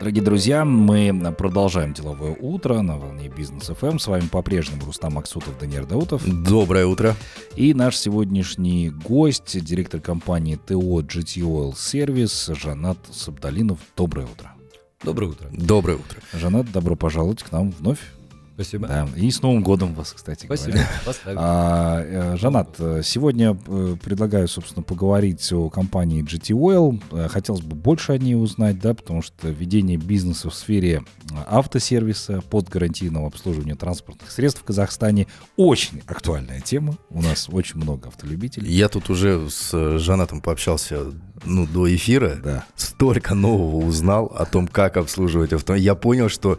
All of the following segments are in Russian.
Дорогие друзья, мы продолжаем деловое утро на волне Бизнес ФМ. С вами по-прежнему Рустам Максутов, Даниил Даутов. Доброе утро. И наш сегодняшний гость, директор компании ТО GT Oil Service Жанат Сабдалинов. Доброе утро. Доброе утро. Доброе утро. Жанат, добро пожаловать к нам вновь. Спасибо. Да, и с Новым годом вас, кстати Спасибо. говоря. А, э, Жанат, сегодня э, предлагаю, собственно, поговорить о компании GT Oil. Э, хотелось бы больше о ней узнать, да, потому что ведение бизнеса в сфере автосервиса под гарантийного обслуживания транспортных средств в Казахстане очень актуальная тема. У нас очень много автолюбителей. Я тут уже с Жанатом пообщался ну, до эфира. Да. Столько нового узнал о том, как обслуживать автомобиль. Я понял, что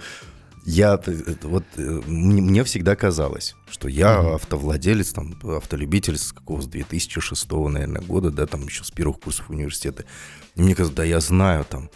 я вот э, мне всегда казалось, что я mm-hmm. автовладелец, там, автолюбитель с какого с 2006 наверное, года, да, там еще с первых курсов университета. И мне казалось, да, я знаю там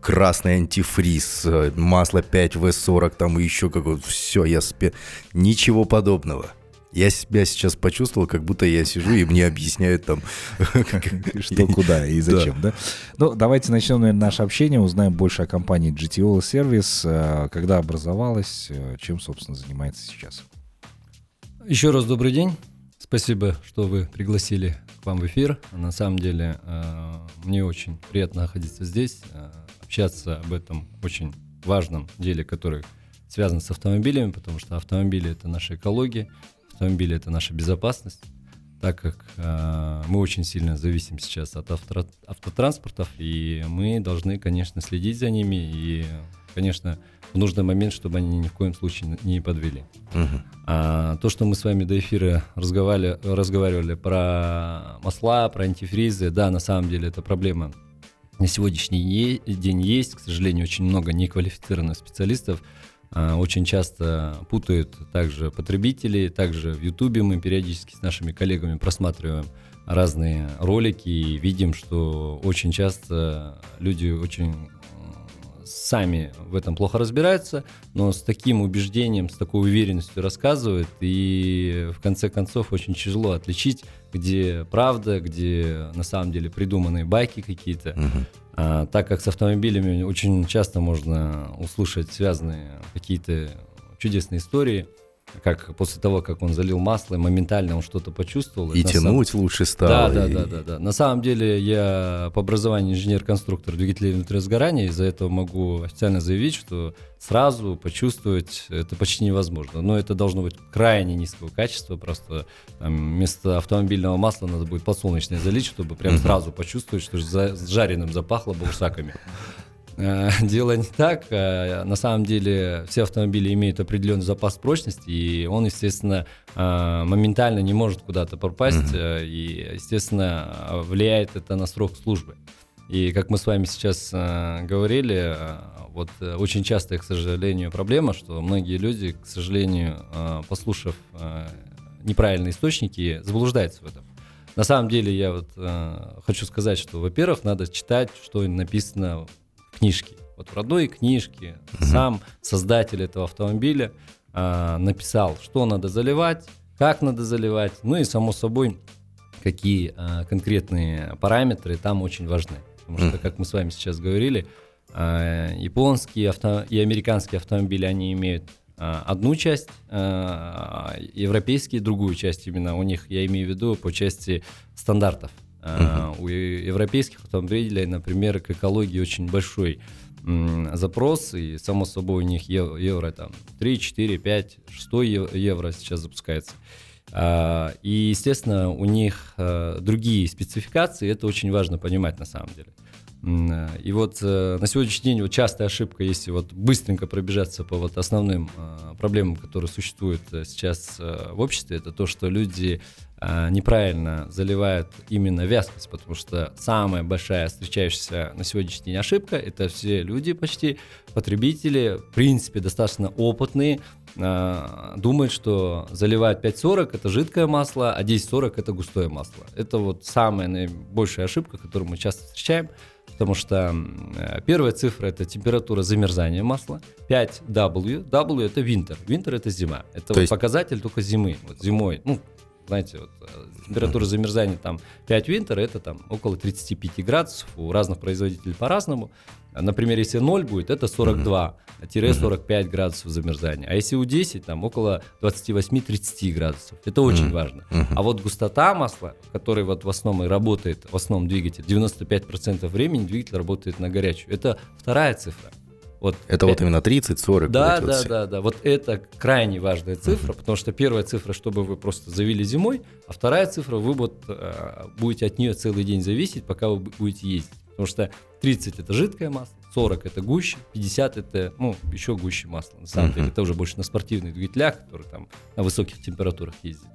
красный антифриз, э, масло 5В40, там и еще какое-то, все, я спе... Ничего подобного. Я себя сейчас почувствовал, как будто я сижу, и мне объясняют там... Что, куда и зачем, да? Ну, давайте начнем, наверное, наше общение, узнаем больше о компании GTO Service, э, когда образовалась, э, чем, собственно, занимается сейчас. Еще раз добрый день. Спасибо, что вы пригласили к вам в эфир. На самом деле, э, мне очень приятно находиться здесь, общаться об этом очень важном деле, который связан с автомобилями, потому что автомобили — это наша экология, автомобиля это наша безопасность, так как э, мы очень сильно зависим сейчас от авто, автотранспортов, и мы должны, конечно, следить за ними и, конечно, в нужный момент, чтобы они ни в коем случае не подвели. Угу. А то, что мы с вами до эфира разговаривали, разговаривали про масла, про антифризы, да, на самом деле это проблема на сегодняшний день есть, к сожалению, очень много неквалифицированных специалистов, очень часто путают также потребители, также в Ютубе мы периодически с нашими коллегами просматриваем разные ролики и видим, что очень часто люди очень сами в этом плохо разбираются, но с таким убеждением, с такой уверенностью рассказывают, и в конце концов очень тяжело отличить, где правда, где на самом деле придуманные байки какие-то. Угу. А, так как с автомобилями очень часто можно услышать связанные какие-то чудесные истории – как после того, как он залил масло, моментально он что-то почувствовал. И тянуть самом... лучше стало. Да, и... да, да, да, да. На самом деле я по образованию инженер-конструктор двигателей внутреннего сгорания, из-за этого могу официально заявить, что сразу почувствовать это почти невозможно. Но это должно быть крайне низкого качества, просто там, вместо автомобильного масла надо будет подсолнечное залить, чтобы прям сразу почувствовать, что за, с жареным запахло баурсаками. Э, дело не так. Э, на самом деле все автомобили имеют определенный запас прочности, и он, естественно, э, моментально не может куда-то пропасть, mm-hmm. и, естественно, влияет это на срок службы. И как мы с вами сейчас говорили, вот очень частая, к сожалению, проблема, что многие люди, к сожалению, послушав неправильные источники, заблуждаются в этом. На самом деле я вот хочу сказать, что, во-первых, надо читать, что написано книжки. Вот в родной книжке угу. сам создатель этого автомобиля а, написал, что надо заливать, как надо заливать, ну и само собой, какие а, конкретные параметры там очень важны. Потому что, как мы с вами сейчас говорили, а, японские авто и американские автомобили, они имеют одну часть, европейские другую часть именно. У них, я имею в виду, по части стандартов. Uh-huh. У европейских автомобилей, например, к экологии очень большой запрос, и само собой у них евро, евро там 3, 4, 5, 6 евро сейчас запускается. А, и, естественно, у них а, другие спецификации, это очень важно понимать на самом деле. И вот э, на сегодняшний день вот частая ошибка, если вот быстренько пробежаться по вот основным проблемам, которые существуют э, сейчас э, в обществе, это то, что люди неправильно заливают именно вязкость, потому что самая большая встречающаяся на сегодняшний день ошибка, это все люди почти, потребители, в принципе, достаточно опытные, думают, что заливать 5.40 это жидкое масло, а 10.40 это густое масло. Это вот самая наибольшая ошибка, которую мы часто встречаем потому что э, первая цифра это температура замерзания масла, 5W, W. Это winter, winter это зима, это вот есть... показатель только зимы, вот зимой, ну знаете, вот, э, температура замерзания там 5 винтер, это там около 35 градусов, у разных производителей по-разному. Например, если 0 будет, это 42-45 градусов замерзания. А если у 10, там около 28-30 градусов. Это очень важно. А вот густота масла, который вот в основном и работает, в основном двигатель, 95% времени двигатель работает на горячую. Это вторая цифра. Вот это, это вот именно 30, 40. Да, да, вот да, да. Вот это крайне важная цифра, uh-huh. потому что первая цифра, чтобы вы просто завели зимой, а вторая цифра, вы вот э, будете от нее целый день зависеть, пока вы будете ездить. Потому что 30 это жидкое масло, 40 это гуще, 50 это, ну, еще гуще масло. На самом uh-huh. деле, это уже больше на спортивных двигателях, которые там на высоких температурах ездят.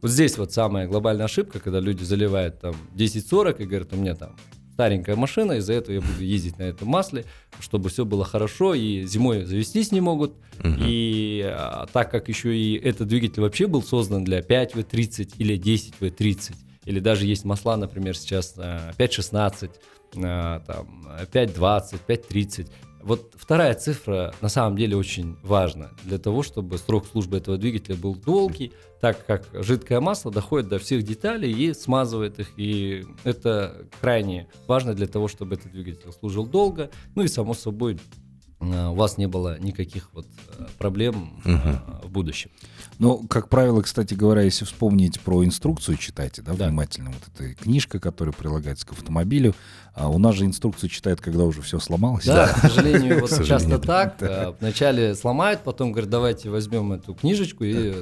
Вот здесь вот самая глобальная ошибка, когда люди заливают там 10-40 и говорят, у меня там старенькая машина, из-за этого я буду ездить на этом масле, чтобы все было хорошо, и зимой завестись не могут. Угу. И а, так как еще и этот двигатель вообще был создан для 5V30 или 10V30, или даже есть масла, например, сейчас 5.16, а, там, 5.20, 5.30, вот вторая цифра на самом деле очень важна для того, чтобы срок службы этого двигателя был долгий, так как жидкое масло доходит до всех деталей и смазывает их. И это крайне важно для того, чтобы этот двигатель служил долго. Ну и само собой Э, у вас не было никаких вот э, проблем угу. в будущем. Ну, как правило, кстати говоря, если вспомнить про инструкцию, читайте, да, да. внимательно, вот эта книжка, которая прилагается к автомобилю, а у нас же инструкцию читают, когда уже все сломалось. Да, да. к сожалению, вот часто так. Вначале сломают, потом говорят, давайте возьмем эту книжечку и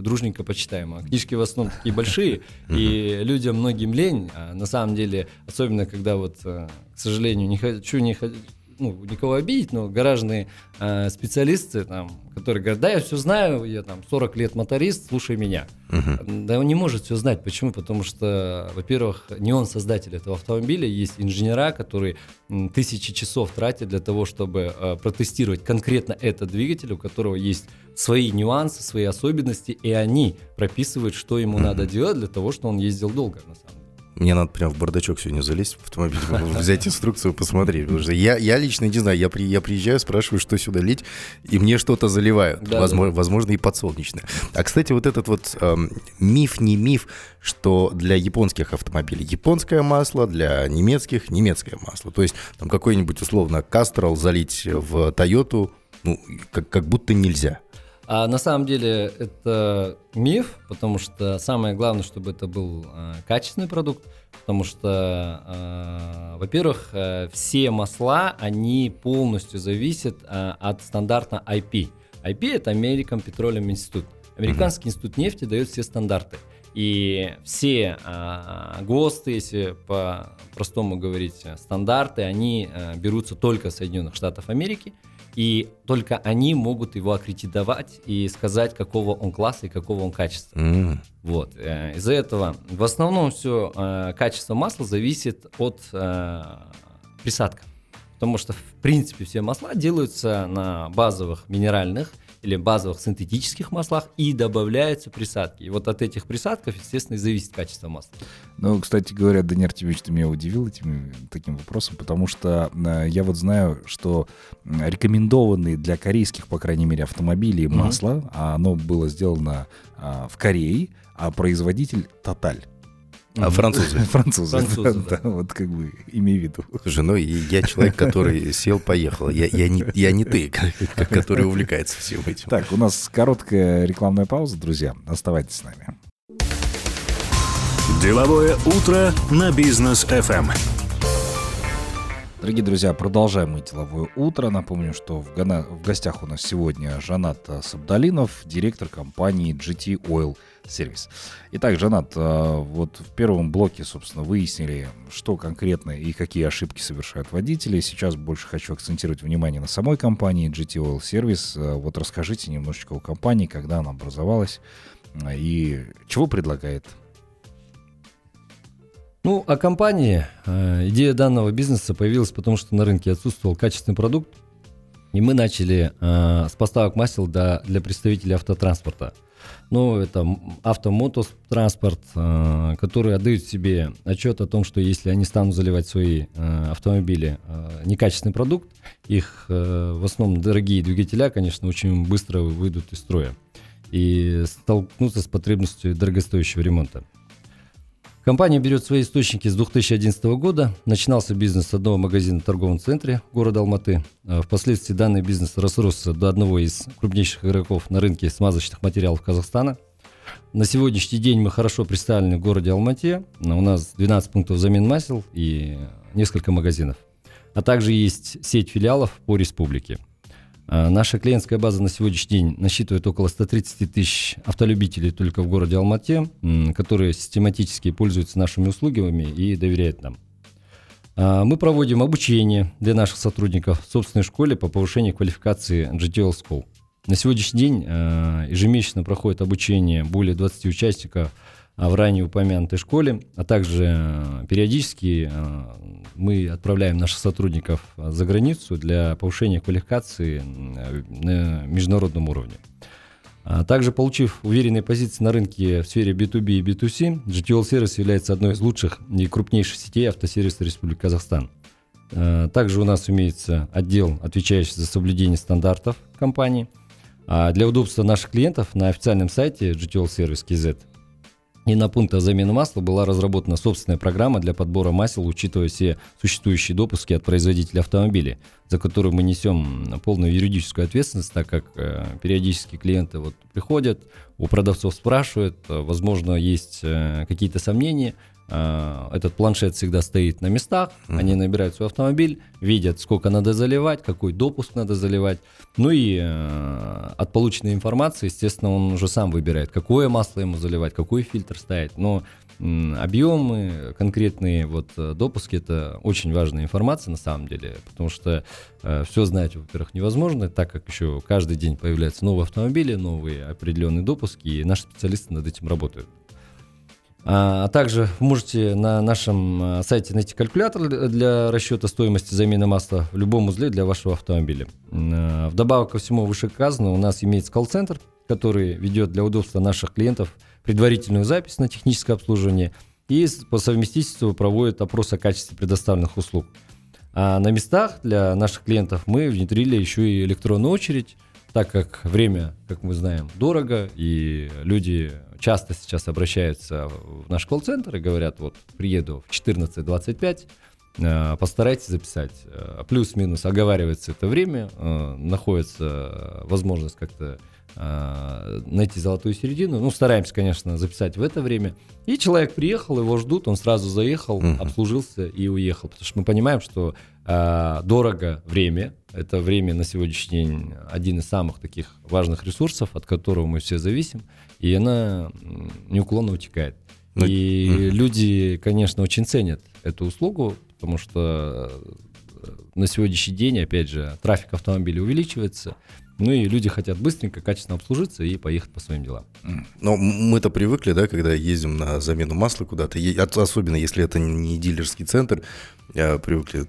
дружненько почитаем. А книжки в основном такие большие, и людям многим лень. А на самом деле, особенно когда вот, к сожалению, не хочу, не хочу ну, никого обидеть, но гаражные э, специалисты, там, которые говорят, да, я все знаю, я там 40 лет моторист, слушай меня. Uh-huh. Да он не может все знать. Почему? Потому что, во-первых, не он создатель этого автомобиля, есть инженера, которые тысячи часов тратят для того, чтобы э, протестировать конкретно этот двигатель, у которого есть свои нюансы, свои особенности, и они прописывают, что ему uh-huh. надо делать для того, чтобы он ездил долго, на самом деле. Мне надо прям в бардачок сегодня залезть в автомобиль, взять инструкцию, посмотреть. Потому что я, я лично не знаю, я, при, я приезжаю, спрашиваю, что сюда лить, и мне что-то заливают. Да, возможно, да. возможно, и подсолнечное. А, кстати, вот этот вот эм, миф, не миф, что для японских автомобилей японское масло, для немецких немецкое масло. То есть там какой-нибудь условно Кастрол залить в Тойоту, ну, как, как будто нельзя. А на самом деле это миф, потому что самое главное, чтобы это был э, качественный продукт, потому что, э, во-первых, э, все масла, они полностью зависят э, от стандарта IP. IP это American Petroleum Institute. Американский mm-hmm. институт нефти дает все стандарты. И все э, ГОСТы, если по-простому говорить, стандарты, они э, берутся только Соединенных Штатов Америки и только они могут его аккредитовать и сказать, какого он класса и какого он качества. Mm. Вот. Э, из-за этого в основном все э, качество масла зависит от э, присадка. Потому что, в принципе, все масла делаются на базовых минеральных или базовых синтетических маслах и добавляются присадки. И вот от этих присадков, естественно, и зависит качество масла. Ну, кстати говоря, Даниил Артемьевич, ты меня удивил этим таким вопросом, потому что э, я вот знаю, что рекомендованные для корейских, по крайней мере, автомобилей mm-hmm. масло, а оно было сделано а, в Корее, а производитель Тоталь. А французы? Французы, французы да, да, вот как бы имей в виду. Слушай, ну я человек, который сел, поехал. Я, я, не, я не ты, который увлекается всем этим. Так, у нас короткая рекламная пауза, друзья. Оставайтесь с нами. Деловое утро на бизнес FM. Дорогие друзья, продолжаем мы деловое утро. Напомню, что в, Гана... в гостях у нас сегодня Жанат Сабдалинов, директор компании GT Oil сервис. Итак, Жанат, а, вот в первом блоке, собственно, выяснили, что конкретно и какие ошибки совершают водители. Сейчас больше хочу акцентировать внимание на самой компании GT Oil Service. А, вот расскажите немножечко о компании, когда она образовалась и чего предлагает. Ну, о компании. Идея данного бизнеса появилась потому, что на рынке отсутствовал качественный продукт, и мы начали с поставок масел для, представителей автотранспорта. Ну, это автомототранспорт, э, которые отдают себе отчет о том, что если они станут заливать свои э, автомобили э, некачественный продукт, их в основном дорогие двигателя, конечно, очень быстро выйдут из строя. и столкнуться с потребностью дорогостоящего ремонта. Компания берет свои источники с 2011 года. Начинался бизнес с одного магазина в торговом центре города Алматы. А впоследствии данный бизнес разросся до одного из крупнейших игроков на рынке смазочных материалов Казахстана. На сегодняшний день мы хорошо представлены в городе Алмате. У нас 12 пунктов замен масел и несколько магазинов. А также есть сеть филиалов по республике. А, наша клиентская база на сегодняшний день насчитывает около 130 тысяч автолюбителей только в городе Алмате, которые систематически пользуются нашими услугами и доверяют нам. А, мы проводим обучение для наших сотрудников в собственной школе по повышению квалификации GTL School. На сегодняшний день а, ежемесячно проходит обучение более 20 участников в ранее упомянутой школе, а также периодически мы отправляем наших сотрудников а, за границу для повышения квалификации на международном уровне. А также, получив уверенные позиции на рынке в сфере B2B и B2C, GTL Service является одной из лучших и крупнейших сетей автосервиса Республики Казахстан. А также у нас имеется отдел, отвечающий за соблюдение стандартов компании. А для удобства наших клиентов на официальном сайте GTL Service KZ и на пунктах замены масла была разработана собственная программа для подбора масел, учитывая все существующие допуски от производителя автомобилей, за которую мы несем полную юридическую ответственность, так как э, периодически клиенты вот приходят, у продавцов спрашивают, возможно, есть э, какие-то сомнения, этот планшет всегда стоит на местах, mm-hmm. они набирают свой автомобиль, видят, сколько надо заливать, какой допуск надо заливать. Ну и э, от полученной информации, естественно, он уже сам выбирает, какое масло ему заливать, какой фильтр ставить. Но э, объемы, конкретные вот э, допуски, это очень важная информация на самом деле, потому что э, все знать, во-первых, невозможно, так как еще каждый день появляются новые автомобили, новые определенные допуски, и наши специалисты над этим работают. А, а также можете на нашем а, сайте найти калькулятор для расчета стоимости замены масла в любом узле для вашего автомобиля. А, вдобавок ко всему вышеуказанному, у нас имеется колл-центр, который ведет для удобства наших клиентов предварительную запись на техническое обслуживание и по совместительству проводит опрос о качестве предоставленных услуг. А на местах для наших клиентов мы внедрили еще и электронную очередь, так как время, как мы знаем, дорого, и люди часто сейчас обращаются в наш колл-центр и говорят, вот, приеду в 14.25, э, постарайтесь записать. Э, плюс-минус оговаривается это время, э, находится возможность как-то найти золотую середину. Ну, стараемся, конечно, записать в это время. И человек приехал, его ждут, он сразу заехал, uh-huh. обслужился и уехал. Потому что мы понимаем, что э, дорого время. Это время на сегодняшний день один из самых таких важных ресурсов, от которого мы все зависим и она неуклонно утекает. Ну, и mm-hmm. люди, конечно, очень ценят эту услугу, потому что э, на сегодняшний день, опять же, трафик автомобилей увеличивается, ну и люди хотят быстренько, качественно обслужиться и поехать по своим делам. Но мы-то привыкли, да, когда ездим на замену масла куда-то, особенно если это не дилерский центр, привыкли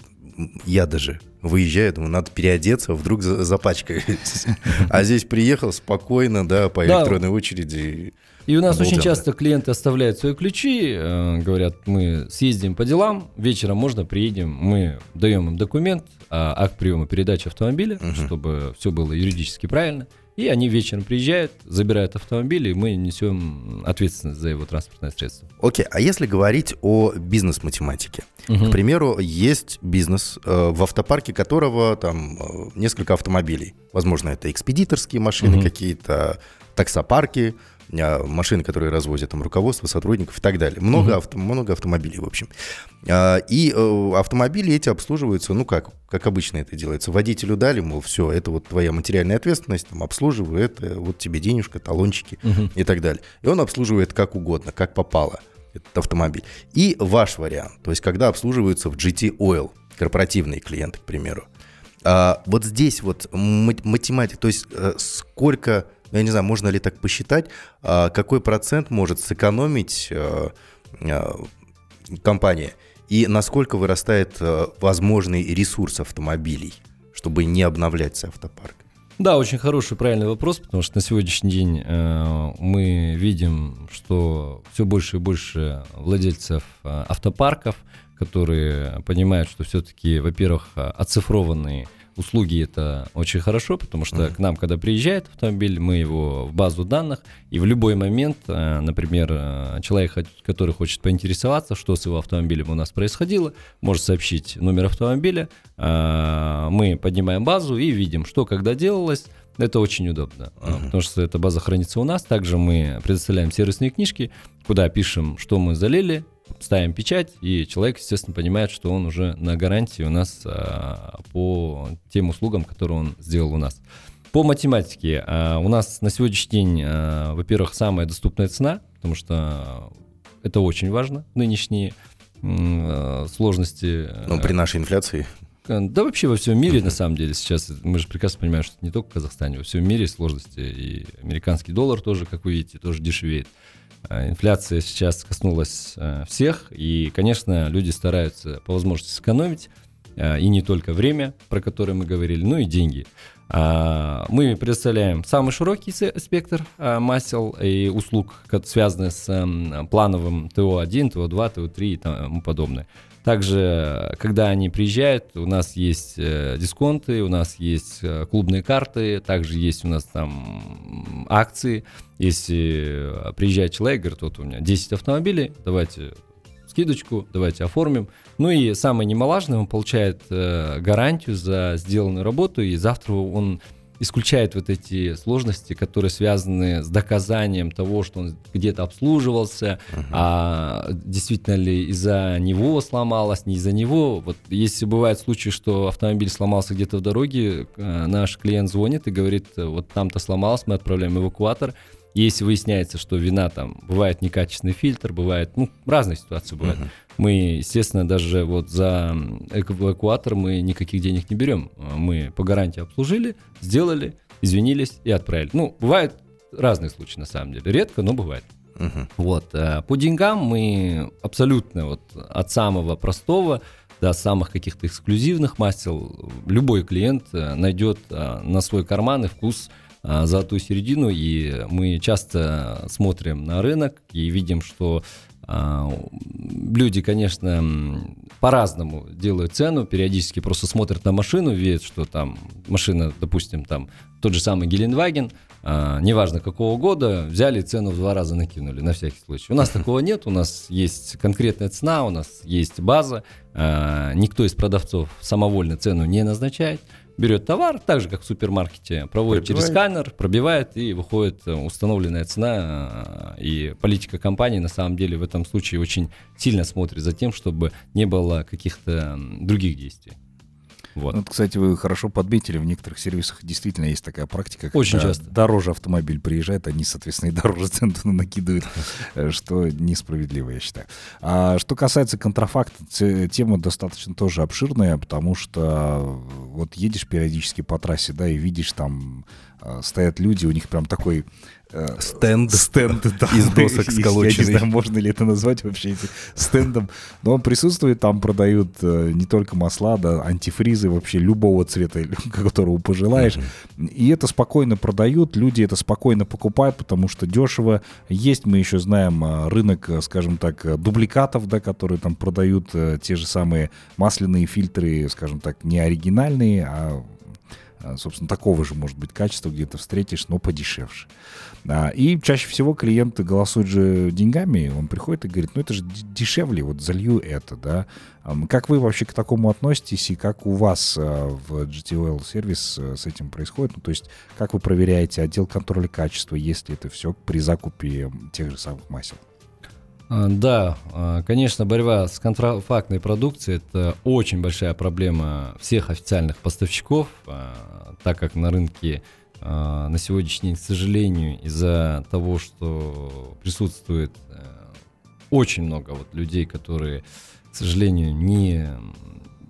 я даже выезжаю, думаю, надо переодеться, вдруг запачкаюсь. А здесь приехал спокойно, да, по электронной очереди. И у нас очень часто клиенты оставляют свои ключи, э, говорят, мы съездим по делам, вечером можно приедем, мы даем им документ, а, акт приема передачи автомобиля, угу. чтобы все было юридически правильно. И они вечером приезжают, забирают автомобиль, и мы несем ответственность за его транспортное средство. Окей, okay. а если говорить о бизнес-математике? Угу. К примеру, есть бизнес, э, в автопарке которого там э, несколько автомобилей. Возможно, это экспедиторские машины угу. какие-то, таксопарки, машины, которые развозят там руководство, сотрудников и так далее. Много, угу. авто, много автомобилей, в общем. А, и э, автомобили эти обслуживаются, ну как, как обычно это делается. Водителю дали, мол, все, это вот твоя материальная ответственность, там, обслуживаю это, вот тебе денежка, талончики угу. и так далее. И он обслуживает как угодно, как попало этот автомобиль. И ваш вариант, то есть когда обслуживаются в GT Oil, корпоративные клиенты, к примеру. А, вот здесь вот математика, то есть э, сколько я не знаю, можно ли так посчитать, а, какой процент может сэкономить э, э, компания и насколько вырастает э, возможный ресурс автомобилей, чтобы не обновлять автопарк? Да, очень хороший, правильный вопрос, потому что на сегодняшний день мы видим, что все больше и больше владельцев автопарков, которые понимают, что все-таки, во-первых, оцифрованные услуги это очень хорошо, потому что mm-hmm. к нам, когда приезжает автомобиль, мы его в базу данных, и в любой момент, э, например, э, человек, который хочет поинтересоваться, что с его автомобилем у нас происходило, может сообщить номер автомобиля, э, мы поднимаем базу и видим, что когда делалось, это очень удобно, uh-huh. потому что эта база хранится у нас. Также мы предоставляем сервисные книжки, куда пишем, что мы залили, ставим печать, и человек, естественно, понимает, что он уже на гарантии у нас а, по тем услугам, которые он сделал у нас. По математике а, у нас на сегодняшний день, а, во-первых, самая доступная цена, потому что это очень важно, нынешние а, сложности. Ну, при нашей инфляции. Да вообще во всем мире, на самом деле, сейчас, мы же прекрасно понимаем, что не только в Казахстане, во всем мире сложности, и американский доллар тоже, как вы видите, тоже дешевеет. А инфляция сейчас коснулась э, всех, и, конечно, люди стараются по возможности сэкономить, э, и не только время, про которое мы говорили, но и деньги. А, мы предоставляем самый широкий спектр э, масел и услуг, связанных с плановым ТО-1, ТО-2, ТО-3 и тому подобное. Также, когда они приезжают, у нас есть э, дисконты, у нас есть э, клубные карты, также есть у нас там акции. Если э, приезжает человек, говорит, вот у меня 10 автомобилей, давайте скидочку, давайте оформим. Ну и самое немалажное, он получает гарантию за сделанную работу, и завтра он исключает вот эти сложности, которые связаны с доказанием того, что он где-то обслуживался, uh-huh. а действительно ли из-за него сломалось, не из-за него. Вот если бывает случай, что автомобиль сломался где-то в дороге, э, наш клиент звонит и говорит, вот там-то сломалось, мы отправляем эвакуатор, если выясняется, что вина там, бывает некачественный фильтр, бывает, ну, разные ситуации бывают. Uh-huh. Мы, естественно, даже вот за эвакуатор мы никаких денег не берем. Мы по гарантии обслужили, сделали, извинились и отправили. Ну, бывают разные случаи на самом деле. Редко, но бывает. Uh-huh. Вот. Э, по деньгам мы абсолютно вот от самого простого до самых каких-то эксклюзивных масел любой клиент э, найдет э, на свой карман и вкус золотую середину, и мы часто смотрим на рынок и видим, что а, люди, конечно, по-разному делают цену, периодически просто смотрят на машину, видят, что там машина, допустим, там тот же самый Геленваген, а, неважно какого года, взяли цену в два раза накинули, на всякий случай. У нас такого нет, у нас есть конкретная цена, у нас есть база, никто из продавцов самовольно цену не назначает, берет товар, так же, как в супермаркете, проводит пробивает. через сканер, пробивает и выходит э, установленная цена. Э, и политика компании на самом деле в этом случае очень сильно смотрит за тем, чтобы не было каких-то других действий. Вот. вот, кстати, вы хорошо подметили, в некоторых сервисах действительно есть такая практика. Очень часто. Дороже автомобиль приезжает, они, соответственно, и дороже цену накидывают, э, что несправедливо, я считаю. А что касается контрафакта, тема достаточно тоже обширная, потому что вот едешь периодически по трассе, да, и видишь там э, стоят люди, у них прям такой Э, стенд, стенд да, из досок сколоченный. Я не знаю, можно ли это назвать вообще стендом, но он присутствует, там продают э, не только масла, да, антифризы вообще любого цвета, которого пожелаешь, uh-huh. и это спокойно продают, люди это спокойно покупают, потому что дешево. Есть, мы еще знаем, э, рынок, скажем так, дубликатов, да, которые там продают те же самые масляные фильтры, скажем так, не оригинальные, а собственно, такого же, может быть, качества где-то встретишь, но подешевше. А, и чаще всего клиент голосует же деньгами, он приходит и говорит, ну это же дешевле, вот залью это, да. Как вы вообще к такому относитесь и как у вас а, в GTOL сервис а, с этим происходит? Ну, то есть как вы проверяете отдел контроля качества, если это все при закупе тех же самых масел? Да, конечно, борьба с контрафактной продукцией – это очень большая проблема всех официальных поставщиков, так как на рынке а, на сегодняшний день, к сожалению, из-за того, что присутствует э, очень много вот людей, которые, к сожалению, не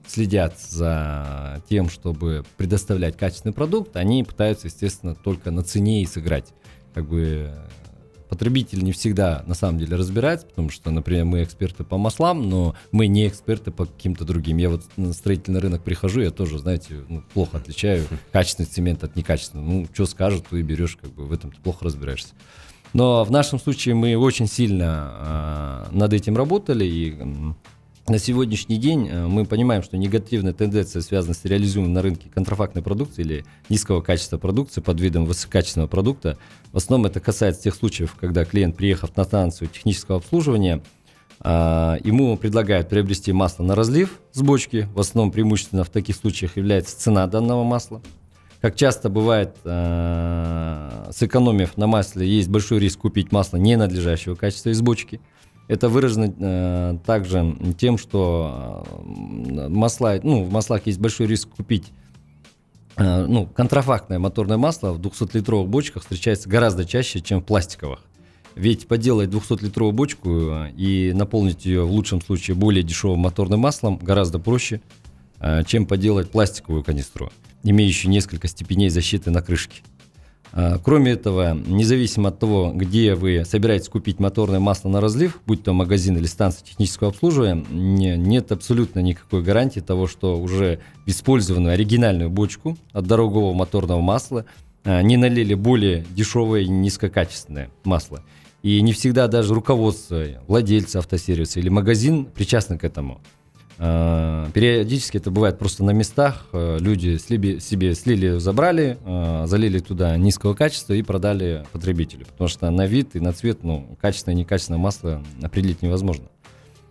следят за тем, чтобы предоставлять качественный продукт, они пытаются, естественно, только на цене и сыграть. Как бы потребитель не всегда на самом деле разбирается, потому что, например, мы эксперты по маслам, но мы не эксперты по каким-то другим. Я вот на строительный рынок прихожу, я тоже, знаете, ну, плохо отличаю качественный цемент от некачественного. Ну, что скажут, то и берешь, как бы в этом ты плохо разбираешься. Но в нашем случае мы очень сильно э, над этим работали, и на сегодняшний день э, мы понимаем, что негативная тенденция связана с реализуемой на рынке контрафактной продукции или низкого качества продукции под видом высококачественного продукта. В основном это касается тех случаев, когда клиент, приехав на станцию технического обслуживания, а, ему предлагают приобрести масло на разлив с бочки. В основном преимущественно в таких случаях является цена данного масла. Как часто бывает, а, сэкономив на масле, есть большой риск купить масло ненадлежащего качества из бочки – это выражено э, также тем, что э, масла, ну, в маслах есть большой риск купить э, ну, контрафактное моторное масло в 200-литровых бочках встречается гораздо чаще, чем в пластиковых. Ведь поделать 200-литровую бочку э, и наполнить ее в лучшем случае более дешевым моторным маслом гораздо проще, э, чем поделать пластиковую канистру, имеющую несколько степеней защиты на крышке. А, кроме этого, независимо от того, где вы собираетесь купить моторное масло на разлив, будь то магазин или станция технического обслуживания, нет абсолютно никакой гарантии того, что уже использованную оригинальную бочку от дорогого моторного масла а, не налили более дешевое и низкокачественное масло. И не всегда даже руководство, владельца автосервиса или магазин причастны к этому. Э, периодически это бывает просто на местах. Э, люди слили, себе слили, забрали, э, залили туда низкого качества и продали потребителю. Потому что на вид и на цвет, ну, качественное и некачественное масло определить невозможно.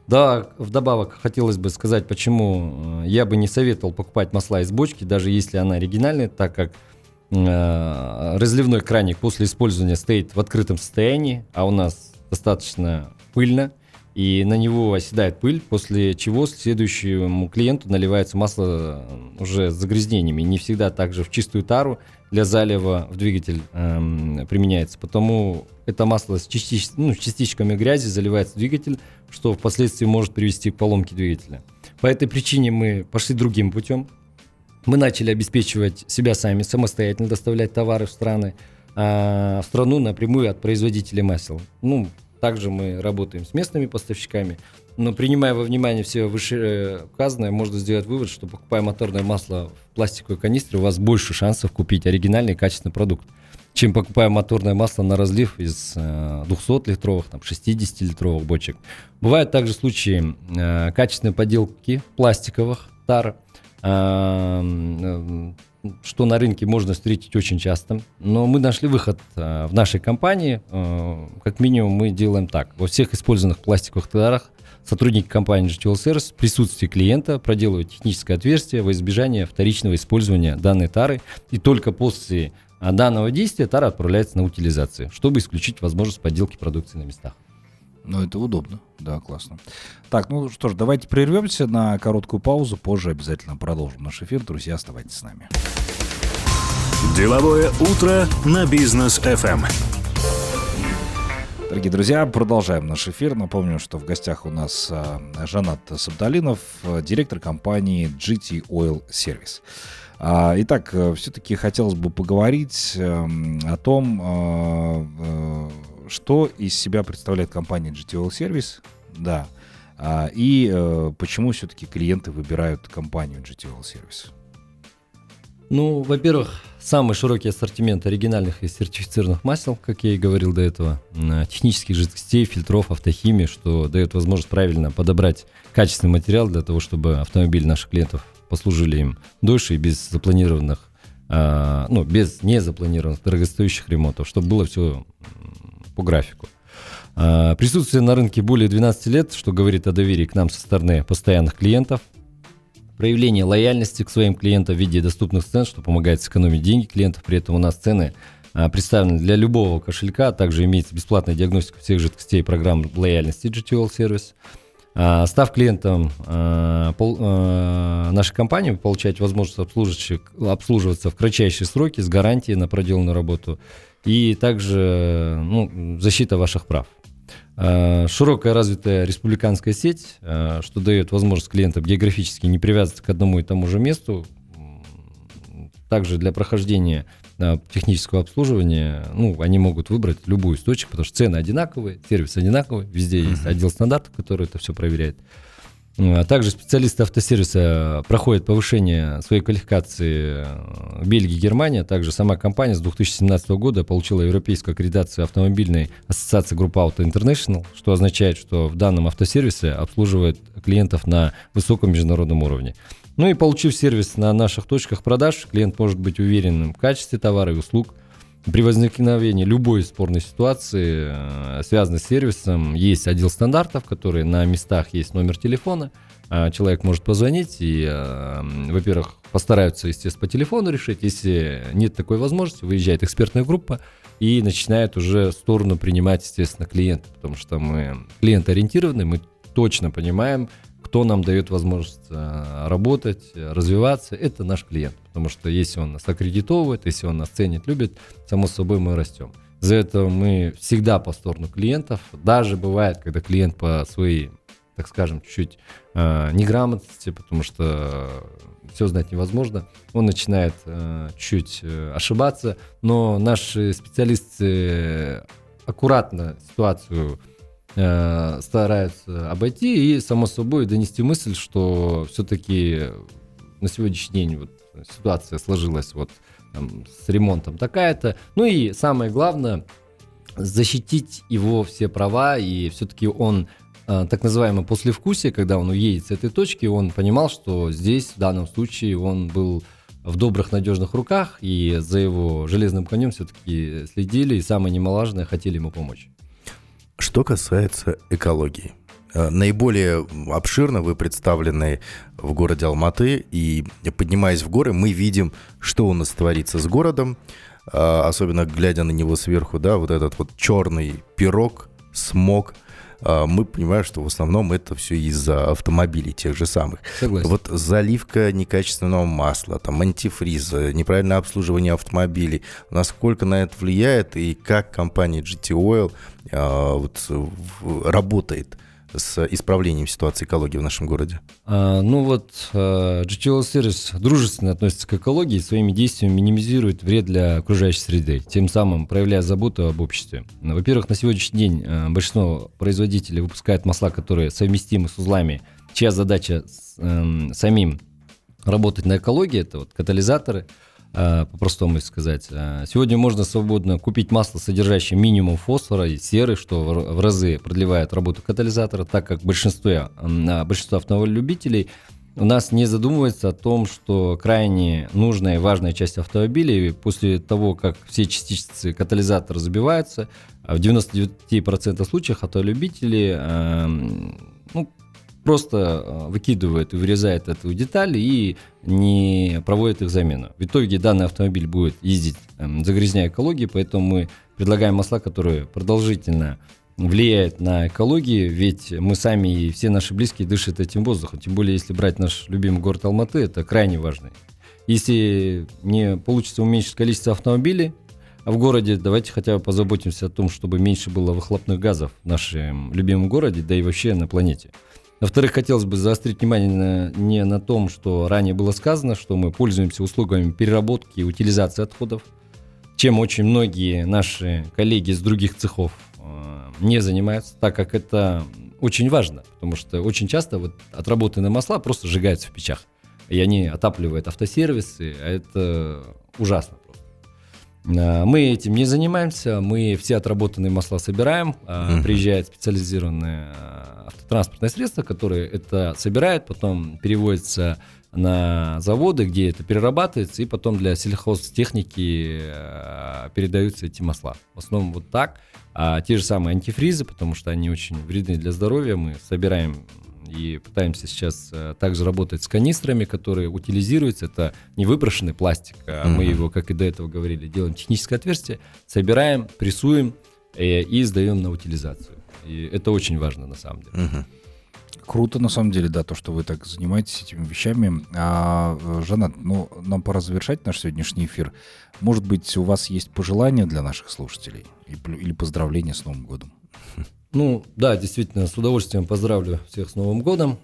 Да, вдобавок хотелось бы сказать, почему я бы не советовал покупать масла из бочки, даже если она оригинальная, так как разливной краник после использования стоит в открытом состоянии, а у нас достаточно пыльно, и на него оседает пыль, после чего следующему клиенту наливается масло э, уже с загрязнениями. Не всегда также в чистую тару для залива в двигатель эм, применяется. Потому это масло с частич, ну, частичками грязи заливается в двигатель, что впоследствии может привести к поломке двигателя. По этой причине мы пошли другим путем. Мы начали обеспечивать себя сами, самостоятельно доставлять товары в страны, э, в страну напрямую от производителей масел. Ну, также мы работаем с местными поставщиками. Но принимая во внимание все вышеуказанное, можно сделать вывод, что покупая моторное масло в пластиковой канистре, у вас больше шансов купить оригинальный качественный продукт, чем покупая моторное масло на разлив из 200-литровых, э, там, 60-литровых бочек. Бывают также случаи э, качественной подделки пластиковых тар, что на рынке можно встретить очень часто. Но мы нашли выход э, в нашей компании. Э, как минимум мы делаем так. Во всех использованных пластиковых тарах сотрудники компании GTL Service в присутствии клиента проделывают техническое отверстие во избежание вторичного использования данной тары. И только после э, данного действия тара отправляется на утилизацию, чтобы исключить возможность подделки продукции на местах. Ну, это удобно. Да, классно. Так, ну что ж, давайте прервемся на короткую паузу. Позже обязательно продолжим наш эфир. Друзья, оставайтесь с нами. Деловое утро на бизнес FM. Дорогие друзья, продолжаем наш эфир. Напомню, что в гостях у нас а, Жанат Сабдалинов, директор компании GT Oil Service. А, итак, э, все-таки хотелось бы поговорить эм, о том, а, э, что из себя представляет компания GTL Service, да, а, и э, почему все-таки клиенты выбирают компанию GTL Service? Ну, во-первых, самый широкий ассортимент оригинальных и сертифицированных масел, как я и говорил до этого, технических жидкостей, фильтров, автохимии, что дает возможность правильно подобрать качественный материал для того, чтобы автомобиль наших клиентов послужили им дольше и без запланированных, э, ну, без незапланированных дорогостоящих ремонтов, чтобы было все по графику. А, присутствие на рынке более 12 лет, что говорит о доверии к нам со стороны постоянных клиентов. Проявление лояльности к своим клиентам в виде доступных цен, что помогает сэкономить деньги клиентов. При этом у нас цены а, представлены для любого кошелька. Также имеется бесплатная диагностика всех жидкостей программ лояльности GTL сервис. А, став клиентом нашей компании, вы получаете возможность обслуживаться в кратчайшие сроки с гарантией на проделанную работу и также ну, защита ваших прав. А, широкая развитая республиканская сеть, а, что дает возможность клиентам географически не привязываться к одному и тому же месту. Также для прохождения а, технического обслуживания, ну, они могут выбрать любую источник, потому что цены одинаковые, сервис одинаковый, везде есть отдел стандартов, который это все проверяет. А также специалисты автосервиса проходят повышение своей квалификации в Бельгии и Германии. Также сама компания с 2017 года получила европейскую аккредитацию автомобильной ассоциации группы Auto International, что означает, что в данном автосервисе обслуживает клиентов на высоком международном уровне. Ну и получив сервис на наших точках продаж, клиент может быть уверенным в качестве товара и услуг. При возникновении любой спорной ситуации, э, связанной с сервисом, есть отдел стандартов, который на местах есть номер телефона. А человек может позвонить и, э, во-первых, постараются, естественно, по телефону решить. Если нет такой возможности, выезжает экспертная группа и начинает уже сторону принимать, естественно, клиента, потому что мы клиент-ориентированы, мы точно понимаем, кто нам дает возможность э, работать, развиваться, это наш клиент. Потому что если он нас аккредитовывает, если он нас ценит, любит, само собой мы растем. За это мы всегда по сторону клиентов. Даже бывает, когда клиент по своей, так скажем, чуть-чуть э, неграмотности, потому что все знать невозможно, он начинает э, чуть э, ошибаться, но наши специалисты аккуратно ситуацию э, стараются обойти и, само собой, донести мысль, что все-таки на сегодняшний день вот ситуация сложилась вот там, с ремонтом такая-то. Ну и самое главное, защитить его все права, и все-таки он э, так называемое послевкусие, когда он уедет с этой точки, он понимал, что здесь в данном случае он был в добрых, надежных руках, и за его железным конем все-таки следили, и самое немалажное, хотели ему помочь. Что касается экологии. Э, наиболее обширно вы представлены в городе Алматы, и поднимаясь в горы, мы видим, что у нас творится с городом, э, особенно глядя на него сверху, да, вот этот вот черный пирог, смог – мы понимаем, что в основном это все из-за автомобилей тех же самых. Согласен. Вот заливка некачественного масла, там антифриз, неправильное обслуживание автомобилей, насколько на это влияет и как компания GT Oil а, вот, работает с исправлением ситуации экологии в нашем городе? А, ну вот а, GTL Service дружественно относится к экологии и своими действиями минимизирует вред для окружающей среды, тем самым проявляя заботу об обществе. Во-первых, на сегодняшний день а, большинство производителей выпускает масла, которые совместимы с узлами, чья задача э, самим работать на экологии, это вот катализаторы – по-простому сказать. Э, сегодня можно свободно купить масло, содержащее минимум фосфора и серы, что в разы продлевает работу катализатора, так как большинство, большинство автомобилей у нас не задумывается о том, что крайне нужная и важная часть автомобилей после того, как все частицы катализатора забиваются, в 99% случаев автолюбители эм, ну, просто э, выкидывает и вырезает эту деталь и не проводит их замену. В итоге данный автомобиль будет ездить, эм, загрязняя экологию, поэтому мы предлагаем масла, которые продолжительно влияют на экологию, ведь мы сами и все наши близкие дышат этим воздухом. Тем более, если брать наш любимый город Алматы, это крайне важно. Если не получится уменьшить количество автомобилей, а в городе давайте хотя бы позаботимся о том, чтобы меньше было выхлопных газов в нашем любимом городе, да и вообще на планете. Во-вторых, хотелось бы заострить внимание на, не на том, что ранее было сказано, что мы пользуемся услугами переработки и утилизации отходов, чем очень многие наши коллеги из других цехов э, не занимаются, так как это очень важно, потому что очень часто вот отработанные масла просто сжигаются в печах, и они отапливают автосервисы, а это ужасно просто. Э, мы этим не занимаемся, мы все отработанные масла собираем, mm-hmm. приезжает специализированная транспортное средство, которое это собирает, потом переводится на заводы, где это перерабатывается, и потом для сельхозтехники передаются эти масла. В основном вот так. А те же самые антифризы, потому что они очень вредны для здоровья, мы собираем и пытаемся сейчас э, также работать с канистрами, которые утилизируются. Это не выброшенный пластик, а mm-hmm. мы его, как и до этого говорили, делаем техническое отверстие, собираем, прессуем э, и сдаем на утилизацию. И это очень важно на самом деле. Круто, на самом деле, да, то, что вы так занимаетесь этими вещами. А, Жанат, ну, нам пора завершать наш сегодняшний эфир. Может быть, у вас есть пожелания для наших слушателей? Или поздравления с Новым годом? Ну, да, действительно, с удовольствием поздравлю всех с Новым годом.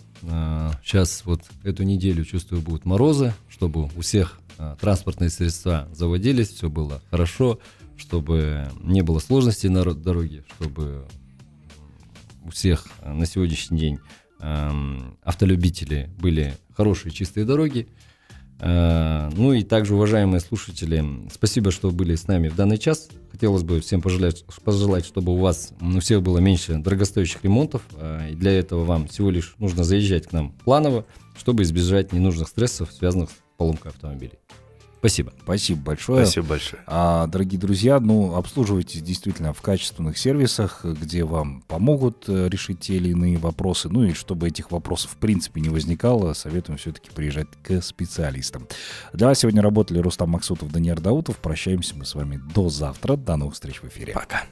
Сейчас а, вот эту неделю, чувствую, будут морозы, чтобы у всех а, транспортные средства заводились, все было хорошо, чтобы не было сложностей на дороге, чтобы у всех на сегодняшний день автолюбители были хорошие чистые дороги. Э, ну и также, уважаемые слушатели, спасибо, что были с нами в данный час. Хотелось бы всем пожелать, пожелать чтобы у вас у всех было меньше дорогостоящих ремонтов. Э, и для этого вам всего лишь нужно заезжать к нам планово, чтобы избежать ненужных стрессов, связанных с поломкой автомобилей. Спасибо. Спасибо большое. Спасибо большое. А, дорогие друзья, ну, обслуживайтесь действительно в качественных сервисах, где вам помогут э, решить те или иные вопросы. Ну и чтобы этих вопросов в принципе не возникало, советуем все-таки приезжать к специалистам. Для вас сегодня работали Рустам Максутов, Даниил Даутов. Прощаемся мы с вами до завтра. До новых встреч в эфире. Пока.